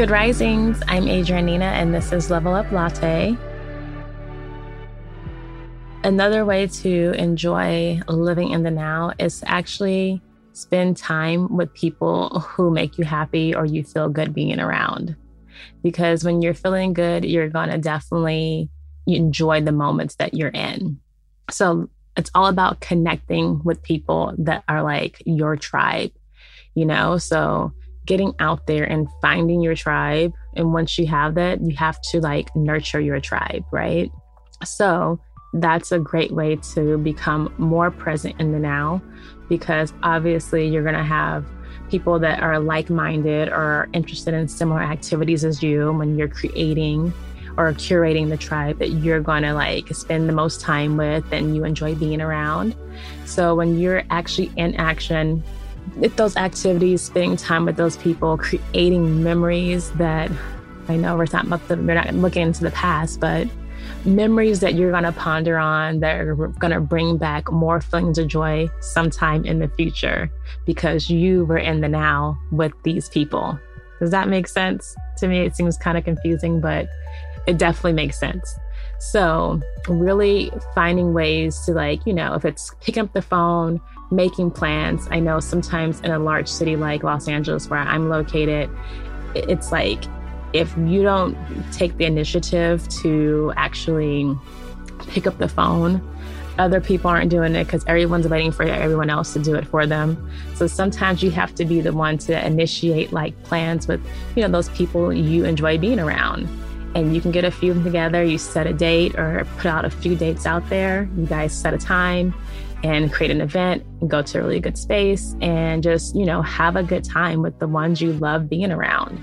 Good risings. I'm Adrianne Nina, and this is Level Up Latte. Another way to enjoy living in the now is to actually spend time with people who make you happy or you feel good being around. Because when you're feeling good, you're going to definitely enjoy the moments that you're in. So it's all about connecting with people that are like your tribe, you know? So getting out there and finding your tribe. And once you have that, you have to like nurture your tribe, right? So that's a great way to become more present in the now because obviously you're going to have people that are like minded or interested in similar activities as you when you're creating or curating the tribe that you're going to like spend the most time with and you enjoy being around. So when you're actually in action, with those activities, spending time with those people, creating memories that I know we're not, we're not looking into the past, but memories that you're going to ponder on that are going to bring back more feelings of joy sometime in the future because you were in the now with these people. Does that make sense? To me, it seems kind of confusing, but it definitely makes sense. So, really finding ways to, like, you know, if it's picking up the phone, making plans. I know sometimes in a large city like Los Angeles, where I'm located, it's like if you don't take the initiative to actually pick up the phone, other people aren't doing it because everyone's waiting for everyone else to do it for them. So sometimes you have to be the one to initiate like plans with, you know, those people you enjoy being around. And you can get a few of them together, you set a date or put out a few dates out there. You guys set a time and create an event and go to a really good space and just, you know, have a good time with the ones you love being around.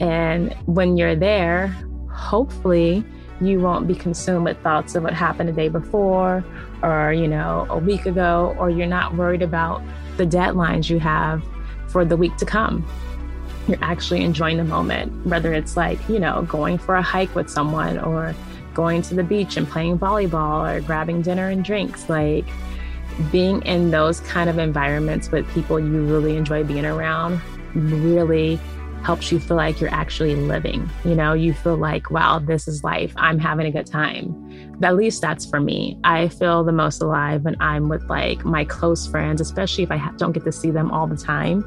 And when you're there, hopefully you won't be consumed with thoughts of what happened the day before or, you know, a week ago, or you're not worried about the deadlines you have for the week to come. You're actually enjoying the moment, whether it's like, you know, going for a hike with someone or going to the beach and playing volleyball or grabbing dinner and drinks. Like being in those kind of environments with people you really enjoy being around really helps you feel like you're actually living. You know, you feel like, wow, this is life. I'm having a good time. At least that's for me. I feel the most alive when I'm with like my close friends, especially if I don't get to see them all the time.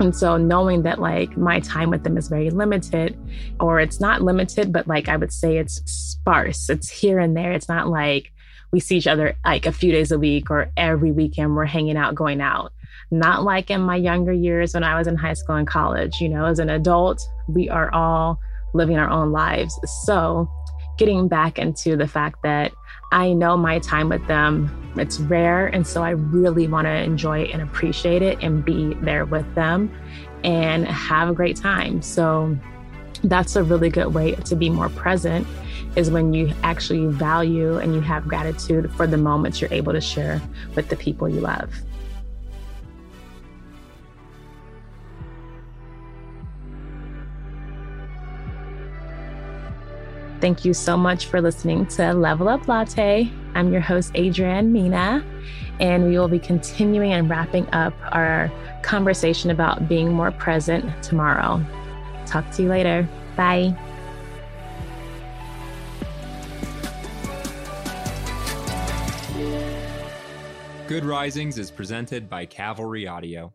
And so knowing that like my time with them is very limited, or it's not limited, but like I would say it's sparse, it's here and there. It's not like we see each other like a few days a week or every weekend we're hanging out, going out not like in my younger years when I was in high school and college. You know, as an adult, we are all living our own lives. So, getting back into the fact that I know my time with them, it's rare. And so I really want to enjoy and appreciate it and be there with them and have a great time. So, that's a really good way to be more present is when you actually value and you have gratitude for the moments you're able to share with the people you love. Thank you so much for listening to Level Up Latte. I'm your host, Adrianne Nina, and we will be continuing and wrapping up our conversation about being more present tomorrow. Talk to you later. Bye. Good Risings is presented by Cavalry Audio.